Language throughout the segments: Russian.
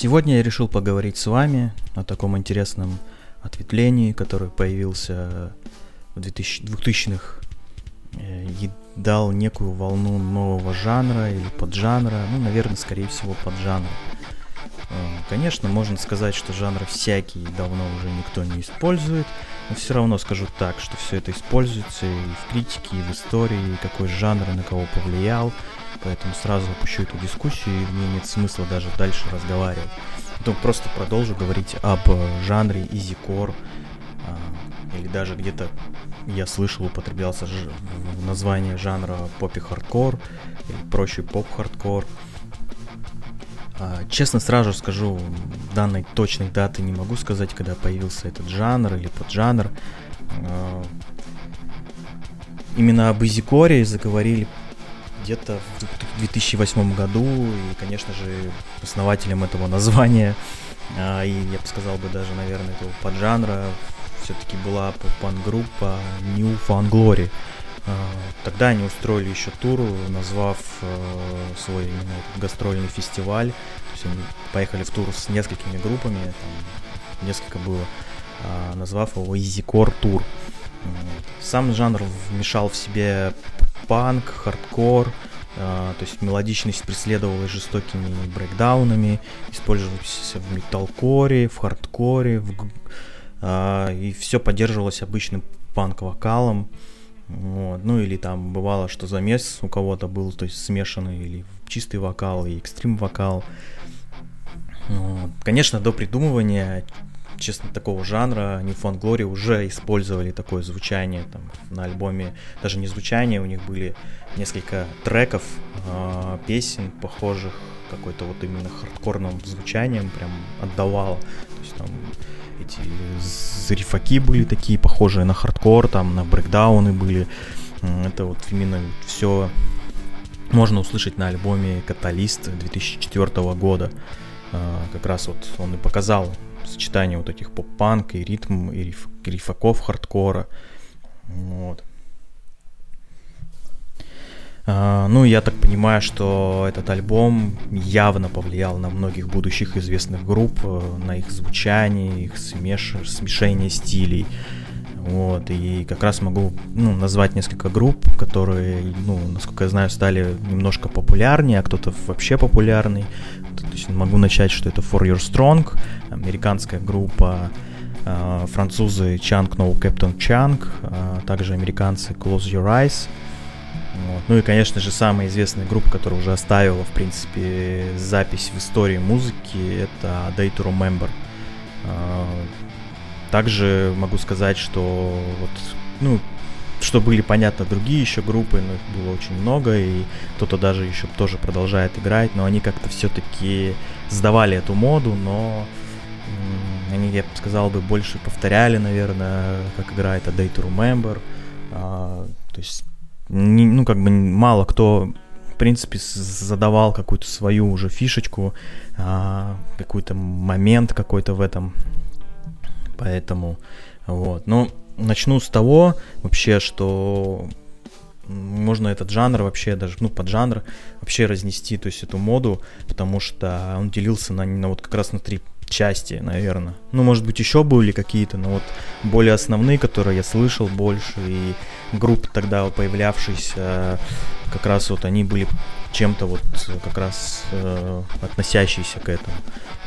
Сегодня я решил поговорить с вами о таком интересном ответвлении, которое появился в 2000, 2000-х э, и дал некую волну нового жанра или поджанра, ну, наверное, скорее всего, поджанра. Конечно, можно сказать, что жанры всякие давно уже никто не использует, но все равно скажу так, что все это используется и в критике, и в истории, и какой жанр на кого повлиял, поэтому сразу опущу эту дискуссию, и мне нет смысла даже дальше разговаривать. Потом просто продолжу говорить об э, жанре easycore, или даже где-то я слышал, употреблялся название жанра poppy hardcore, или проще поп-хардкор. А, честно сразу скажу, данной точной даты не могу сказать, когда появился этот жанр или поджанр. А, именно об изикоре заговорили где-то в 2008 году, и, конечно же, основателем этого названия, а, и я бы сказал бы даже, наверное, этого поджанра все-таки была пан-группа New Fun Glory. А, тогда они устроили еще тур, назвав э, свой именно гастрольный фестиваль. То есть они поехали в тур с несколькими группами, там несколько было, а, назвав его Easy Core Tour. Сам жанр вмещал в себе панк, хардкор, Э, то есть мелодичность преследовалась жестокими брейкдаунами, использовалась в металкоре, в хардкоре, в, и все поддерживалось обычным панк-вокалом. Вот. Ну или там бывало, что замес у кого-то был, то есть смешанный или чистый вокал и экстрим вокал. Вот. Конечно, до придумывания честно, такого жанра New Found Glory уже использовали такое звучание там на альбоме, даже не звучание, у них были несколько треков, э, песен, похожих какой-то вот именно хардкорным звучанием, прям отдавало. То есть там эти рифаки были такие, похожие на хардкор, там на брейкдауны были. Это вот именно все можно услышать на альбоме «Каталист» 2004 года. А, как раз вот он и показал сочетание вот этих поп-панк и ритм, и риф, рифаков хардкора. Вот. Uh, ну, я так понимаю, что этот альбом явно повлиял на многих будущих известных групп, э, на их звучание, их смеш... смешение стилей. Вот, и как раз могу ну, назвать несколько групп, которые, ну, насколько я знаю, стали немножко популярнее, а кто-то вообще популярный. То есть могу начать, что это For Your Strong, американская группа, э, французы Chunk No Captain Chunk, также американцы Close Your Eyes. Вот. Ну и, конечно же, самая известная группа, которая уже оставила, в принципе, запись в истории музыки, это Day to Remember. Э, также могу сказать, что вот, ну, что были понятно другие еще группы, но их было очень много, и кто-то даже еще тоже продолжает играть, но они как-то все-таки сдавали эту моду, но они, я бы сказал, бы больше повторяли, наверное, как играет A Day to Remember. А, то есть, не, ну, как бы мало кто, в принципе, задавал какую-то свою уже фишечку, а, какой-то момент какой-то в этом Поэтому, вот. Ну, начну с того, вообще, что можно этот жанр вообще даже, ну, под жанр вообще разнести, то есть эту моду, потому что он делился на, на вот как раз на три части, наверное. Ну, может быть, еще были какие-то, но вот более основные, которые я слышал больше, и группы тогда появлявшиеся, как раз вот они были чем-то вот как раз э, относящиеся к этому.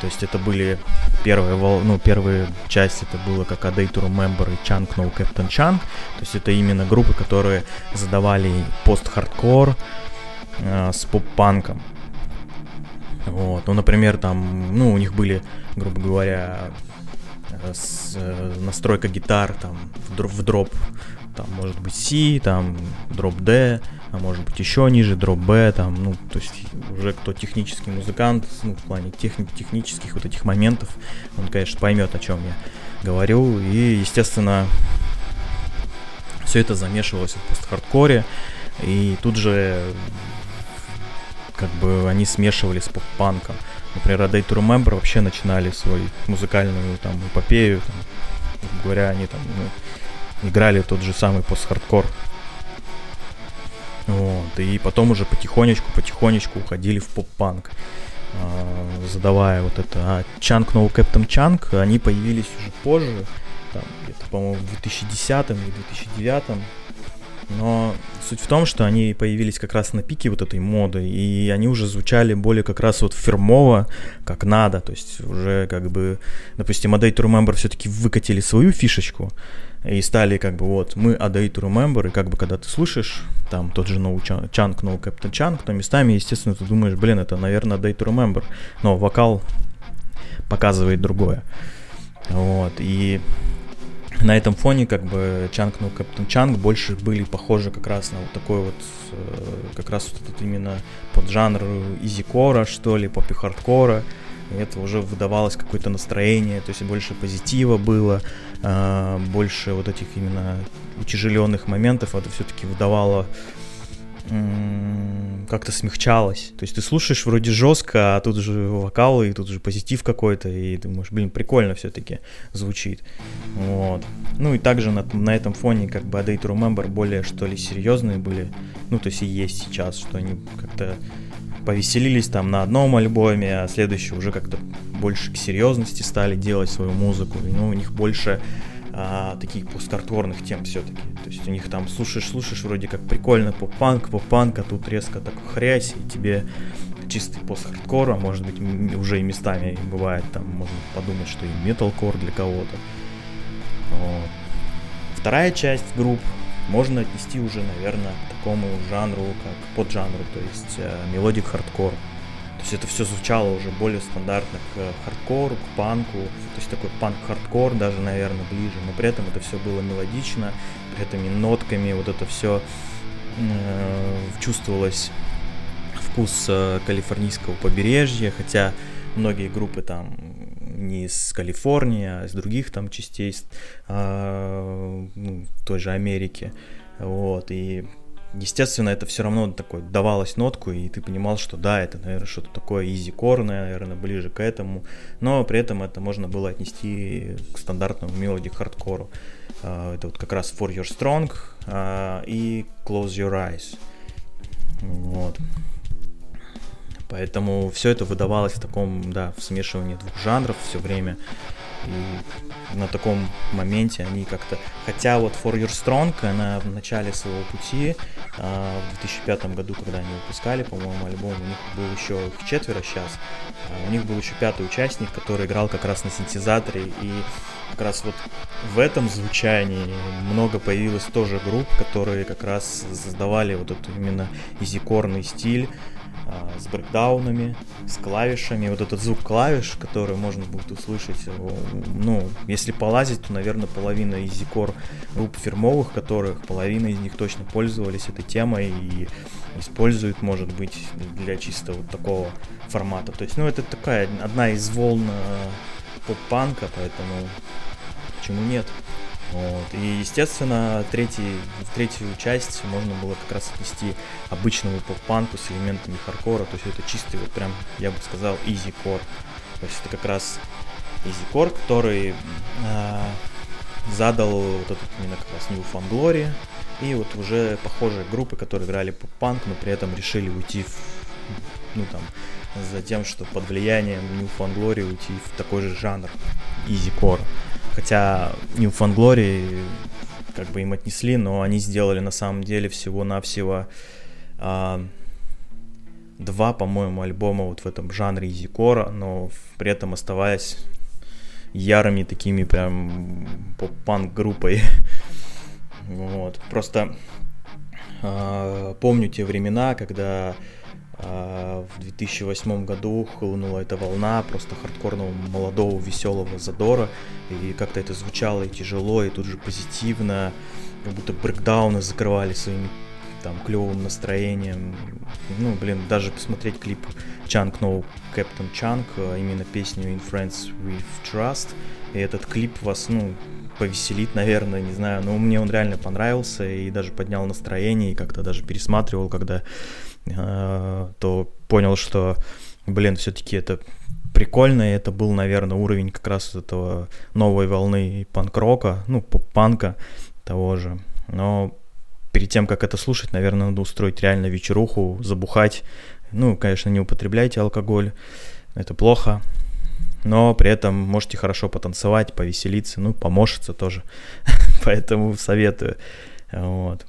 То есть это были первые, ну, первые части, это было как A Day to Remember и Chunk No Captain Chunk. То есть это именно группы, которые задавали пост-хардкор э, с поп-панком. Вот. Ну, например, там, ну, у них были, грубо говоря, э, с, э, настройка гитар там в дроп, в дроп, там может быть C, там дроп D, а может быть еще ниже, дроп B, там, ну, то есть уже кто технический музыкант, ну, в плане техни- технических вот этих моментов, он, конечно, поймет, о чем я говорю, и, естественно, все это замешивалось в пост-хардкоре, и тут же как бы они смешивали с поп-панком. Например, A Day to Remember вообще начинали свою музыкальную там эпопею, там, говоря, они там ну, играли тот же самый пост-хардкор. Вот, и потом уже потихонечку, потихонечку уходили в поп-панк. задавая вот это а Chunk No Captain Chunk, они появились уже позже, там, где-то, по-моему, в 2010 или 2009 но суть в том, что они появились как раз на пике вот этой моды, и они уже звучали более как раз вот фирмово, как надо, то есть уже как бы, допустим, A Day to Remember все-таки выкатили свою фишечку, и стали как бы вот, мы A Day to Remember, и как бы когда ты слушаешь там тот же No Chunk, No Captain Chunk, то местами, естественно, ты думаешь, блин, это, наверное, A Day to Remember, но вокал показывает другое. Вот, и на этом фоне как бы Чанг, ну, Капитан Чанг больше были похожи как раз на вот такой вот, э, как раз вот этот именно под жанр изи-кора, что ли, попи-хардкора. Это уже выдавалось какое-то настроение, то есть больше позитива было, э, больше вот этих именно утяжеленных моментов, это все-таки выдавало как-то смягчалось. То есть ты слушаешь вроде жестко, а тут же вокалы, и тут же позитив какой-то, и думаешь, блин, прикольно все-таки звучит. Вот. Ну и также на, на этом фоне как бы A Day to Remember более что ли серьезные были, ну то есть и есть сейчас, что они как-то повеселились там на одном альбоме, а следующий уже как-то больше к серьезности стали делать свою музыку, и, ну у них больше а, таких посткартворных тем все-таки. То есть у них там слушаешь, слушаешь, вроде как прикольно, поп-панк, поп-панк, а тут резко так хрясь, и тебе чистый пост-хардкор, а может быть уже и местами бывает, там можно подумать, что и металкор для кого-то. Вот. Вторая часть групп можно отнести уже, наверное, к такому жанру, как поджанру, то есть melodic hardcore. То есть это все звучало уже более стандартно к хардкору, к панку, то есть такой панк-хардкор даже, наверное, ближе, но при этом это все было мелодично, при этом и нотками вот это все э, чувствовалось вкус э, калифорнийского побережья, хотя многие группы там не из Калифорнии, а из других там частей э, ну, той же Америки. Вот, и естественно, это все равно такое давалось нотку, и ты понимал, что да, это, наверное, что-то такое изи-кор, наверное, ближе к этому, но при этом это можно было отнести к стандартному мелодии хардкору. А, это вот как раз For Your Strong а, и Close Your Eyes. Вот. Поэтому все это выдавалось в таком, да, в смешивании двух жанров все время. На таком моменте они как-то... Хотя вот For Your Strong, она в начале своего пути, а, в 2005 году, когда они выпускали, по-моему, альбом, у них был еще их четверо сейчас, а, у них был еще пятый участник, который играл как раз на синтезаторе, и как раз вот в этом звучании много появилось тоже групп, которые как раз создавали вот этот именно изикорный стиль, с брейкдаунами, с клавишами. Вот этот звук клавиш, который можно будет услышать, ну, если полазить, то, наверное, половина из Zikor групп фирмовых, которых половина из них точно пользовались этой темой и используют, может быть, для чисто вот такого формата. То есть, ну, это такая одна из волн э, поп-панка, поэтому почему нет? Вот. И, естественно, третий, в третью часть можно было как раз отнести обычному поп-панку с элементами хардкора, то есть это чистый, вот прям, я бы сказал, easy core. То есть это как раз easy core, который э, задал вот этот именно как раз New Fun Glory, и вот уже похожие группы, которые играли поп-панк, но при этом решили уйти в, ну там, за тем, что под влиянием New Fun Glory уйти в такой же жанр easy core. Хотя New Fun Glory как бы им отнесли, но они сделали на самом деле всего-навсего а, два, по-моему, альбома вот в этом жанре изикора, но при этом оставаясь ярыми такими прям поп-панк группой. вот. Просто э, помню те времена, когда а, в 2008 году хлынула эта волна просто хардкорного молодого веселого задора, и как-то это звучало и тяжело, и тут же позитивно, как будто брейкдауны закрывали своими там клевым настроением. Ну, блин, даже посмотреть клип Chunk No Captain Chunk, а именно песню In Friends With Trust, и этот клип вас, ну, повеселит, наверное, не знаю, но мне он реально понравился и даже поднял настроение, и как-то даже пересматривал, когда то понял, что, блин, все-таки это прикольно, и это был, наверное, уровень как раз этого новой волны панк-рока, ну, поп-панка того же. Но перед тем, как это слушать, наверное, надо устроить реально вечеруху, забухать Ну, конечно, не употребляйте алкоголь, это плохо, но при этом можете хорошо потанцевать, повеселиться, ну, помощиться тоже, поэтому советую. Вот.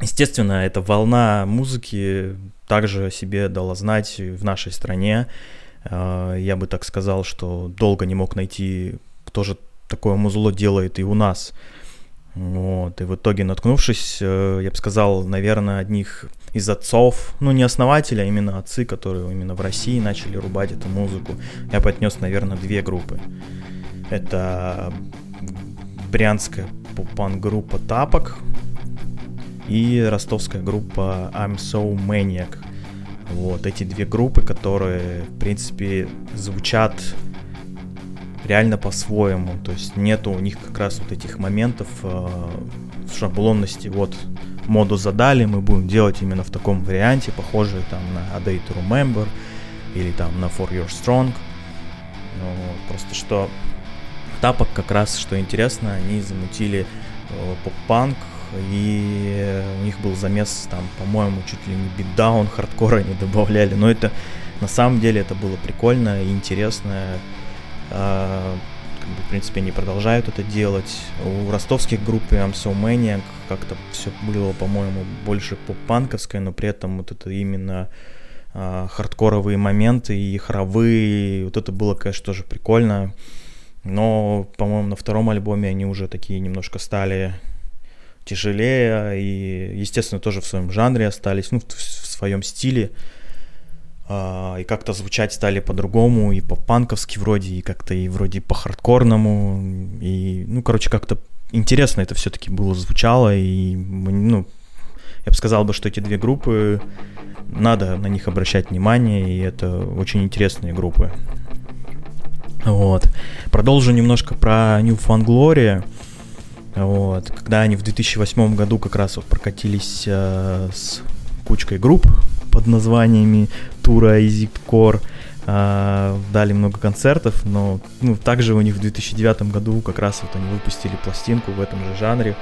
Естественно, эта волна музыки также себе дала знать в нашей стране. А, я бы так сказал, что долго не мог найти, кто же такое музло делает и у нас. Вот, и в итоге, наткнувшись, э, я бы сказал, наверное, одних из отцов, ну не основателя, а именно отцы, которые именно в России начали рубать эту музыку, я бы отнес, наверное, две группы. Это брянская панк-группа Тапок и ростовская группа I'm So Maniac. Вот эти две группы, которые, в принципе, звучат реально по-своему. То есть нету у них как раз вот этих моментов э, шаблонности. Вот моду задали, мы будем делать именно в таком варианте, похожие там на A Day to Remember или там на For Your Strong. Ну, просто что тапок как раз, что интересно, они замутили э, поп-панк, и у них был замес там, по-моему, чуть ли не битдаун, хардкора они добавляли, но это на самом деле это было прикольно и интересно. А, как бы, в принципе, они продолжают это делать. У ростовских групп I'm So Maniac как-то все было, по-моему, больше поп-панковское, но при этом вот это именно а, хардкоровые моменты и хоровые, вот это было, конечно, тоже прикольно. Но, по-моему, на втором альбоме они уже такие немножко стали тяжелее и, естественно, тоже в своем жанре остались, ну, в, своем стиле. Uh, и как-то звучать стали по-другому, и по-панковски вроде, и как-то и вроде по-хардкорному, и, ну, короче, как-то интересно это все-таки было, звучало, и, ну, я бы сказал бы, что эти две группы, надо на них обращать внимание, и это очень интересные группы. Вот. Продолжу немножко про New Fun Glory. Вот. Когда они в 2008 году как раз вот прокатились э, с кучкой групп под названиями Тура и Зиткор, э, дали много концертов, но ну, также у них в 2009 году как раз вот они выпустили пластинку в этом же жанре,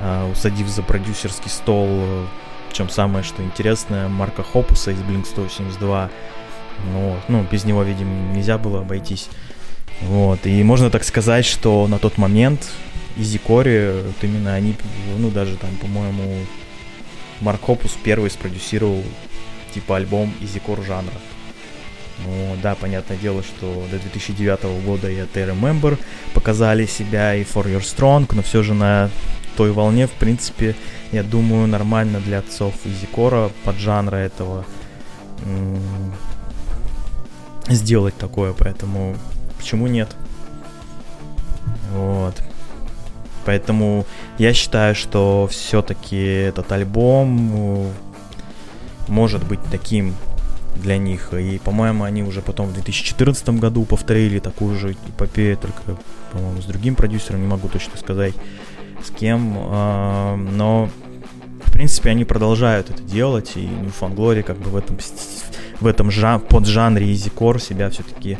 э, усадив за продюсерский стол, э, чем самое что интересное, Марка Хопуса из Blink 172. Вот. Ну, без него, видимо, нельзя было обойтись. Вот. И можно так сказать, что на тот момент Изикори, вот именно они, ну даже там, по-моему, Марк Хопус первый спродюсировал типа альбом Изикор жанра. Ну, да, понятное дело, что до 2009 года и at Remember показали себя, и For Your Strong, но все же на той волне, в принципе, я думаю, нормально для отцов Изикора под жанра этого сделать такое, поэтому почему нет? Вот. Поэтому я считаю, что все-таки этот альбом э, может быть таким для них. И, по-моему, они уже потом в 2014 году повторили такую же эпопею, только, по-моему, с другим продюсером, не могу точно сказать, с кем. А, но, в принципе, они продолжают это делать, и New Glory как бы в этом, в этом жан, поджанре Easycore себя все-таки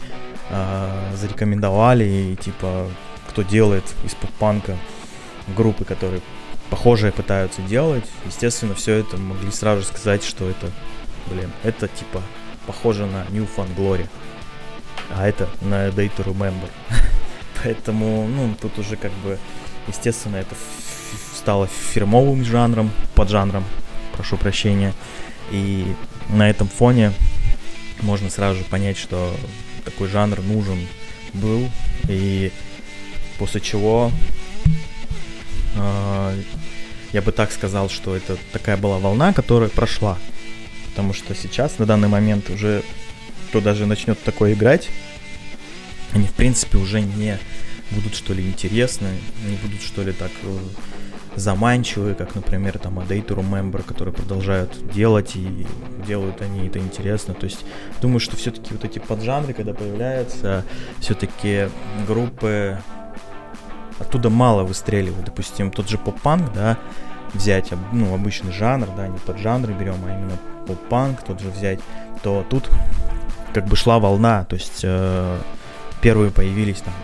а, зарекомендовали, и, типа, кто делает из поп-панка группы, которые похожие пытаются делать. Естественно, все это могли сразу сказать, что это, блин, это типа похоже на New Fun Glory, а это на Day to Remember. Поэтому, ну, тут уже как бы, естественно, это стало фирмовым жанром, поджанром, прошу прощения. И на этом фоне можно сразу же понять, что такой жанр нужен был. И После чего э, я бы так сказал, что это такая была волна, которая прошла. Потому что сейчас, на данный момент, уже кто даже начнет такое играть, они, в принципе, уже не будут, что ли, интересны, не будут, что ли, так э, заманчивые, как, например, там A Day to Remember, которые продолжают делать, и делают они это интересно. То есть, думаю, что все-таки вот эти поджанры, когда появляются, все-таки группы оттуда мало выстреливает. Допустим, тот же поп-панк, да, взять, ну, обычный жанр, да, не под жанры берем, а именно поп-панк тот же взять, то тут как бы шла волна, то есть э, первые появились там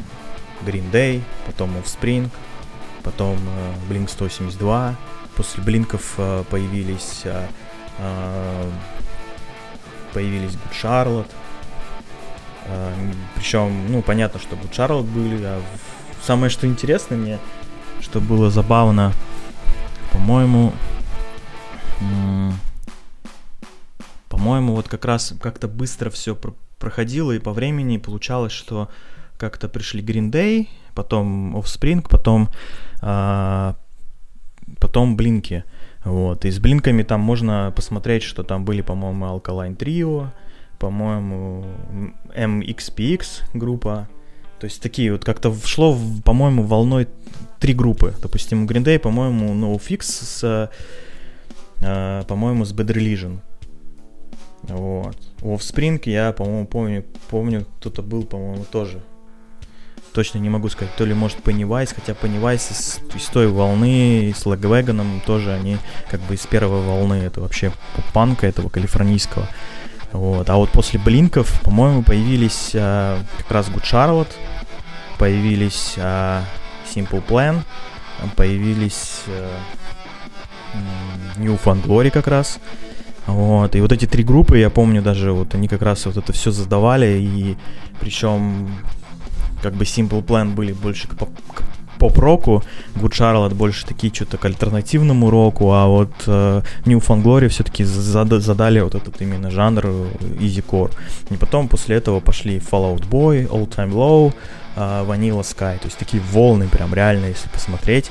Green Day, потом Offspring, потом э, Blink 182, после Блинков э, появились э, э, появились Good Charlotte. А, Причем, ну, понятно, что Good Charlotte были, а самое, что интересно мне, что было забавно, по-моему, по-моему, вот как раз как-то быстро все проходило и по времени получалось, что как-то пришли Green Day, потом Offspring, потом, а, потом Блинки. Вот. И с Блинками там можно посмотреть, что там были, по-моему, Alkaline Trio, по-моему, MXPX группа. То есть такие вот как-то шло, по-моему, волной три группы. Допустим, Green Day, по-моему, NoFX с, э, по-моему, с Bad Religion. Вот. Offspring я, по-моему, помню, помню, кто-то был, по-моему, тоже. Точно не могу сказать, то ли, может, Pennywise, хотя Pennywise из, из той волны, с Лэгвеганом тоже они как бы из первой волны, это вообще панка этого калифорнийского. Вот. А вот после Блинков, по-моему, появились а, как раз Good Charlotte, появились а, Simple Plan, появились а, New Fun Glory как раз. Вот, и вот эти три группы, я помню даже, вот они как раз вот это все задавали, и причем как бы Simple Plan были больше к, к поп-року, Good Charlotte больше такие что-то к альтернативному року, а вот э, New Fun Glory все-таки зад- задали вот этот именно жанр э, easy core. И потом после этого пошли Fallout Boy, All Time Low, э, Vanilla Sky, то есть такие волны прям реально, если посмотреть.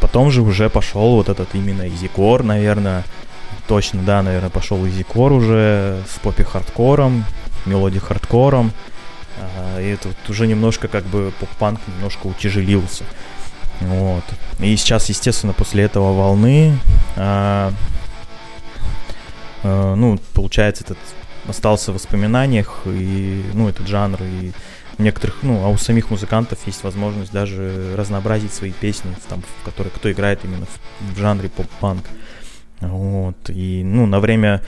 Потом же уже пошел вот этот именно easy core, наверное, точно, да, наверное, пошел easy core уже с попи хардкором, мелоди хардкором. И это вот уже немножко как бы поп-панк немножко утяжелился. Вот. И сейчас, естественно, после этого волны, а, а, ну, получается, этот остался в воспоминаниях, и, ну, этот жанр, и у некоторых, ну, а у самих музыкантов есть возможность даже разнообразить свои песни, там, в которые кто играет именно в, в жанре поп-панк. Вот. И, ну, на время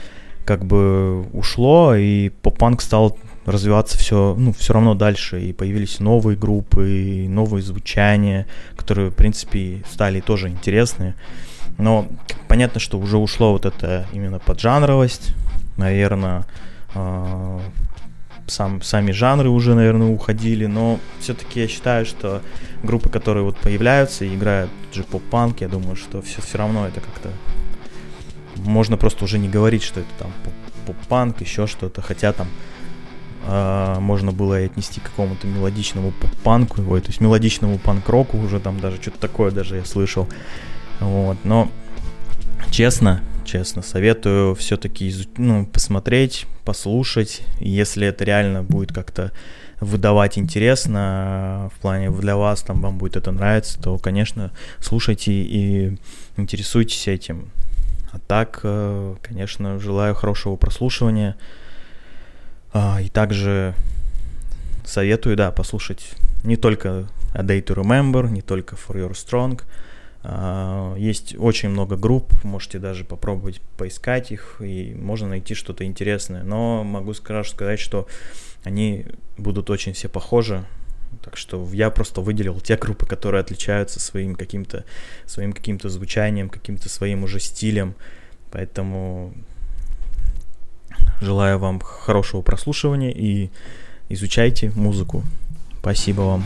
как бы ушло, и поп-панк стал развиваться все, ну, все равно дальше, и появились новые группы, и новые звучания, которые, в принципе, стали тоже интересные. Но понятно, что уже ушло вот это именно поджанровость, наверное, э, сам, сами жанры уже, наверное, уходили, но все-таки я считаю, что группы, которые вот появляются и играют же поп-панк, я думаю, что все, все равно это как-то можно просто уже не говорить, что это там поп-панк, еще что-то, хотя там э, можно было и отнести к какому-то мелодичному панку, ой, то есть мелодичному панк-року уже там даже что-то такое даже я слышал. Вот, но честно, честно, советую все-таки изу- ну, посмотреть, послушать, если это реально будет как-то выдавать интересно в плане для вас, там вам будет это нравиться, то, конечно, слушайте и интересуйтесь этим. А так, э, конечно, желаю хорошего прослушивания. А, и также советую, да, послушать не только A Day to Remember, не только For Your Strong. А, есть очень много групп, можете даже попробовать поискать их, и можно найти что-то интересное. Но могу сказать, что они будут очень все похожи. Так что я просто выделил те группы, которые отличаются своим каким-то своим каким-то звучанием, каким-то своим уже стилем. Поэтому Желаю вам хорошего прослушивания и изучайте музыку. Спасибо вам.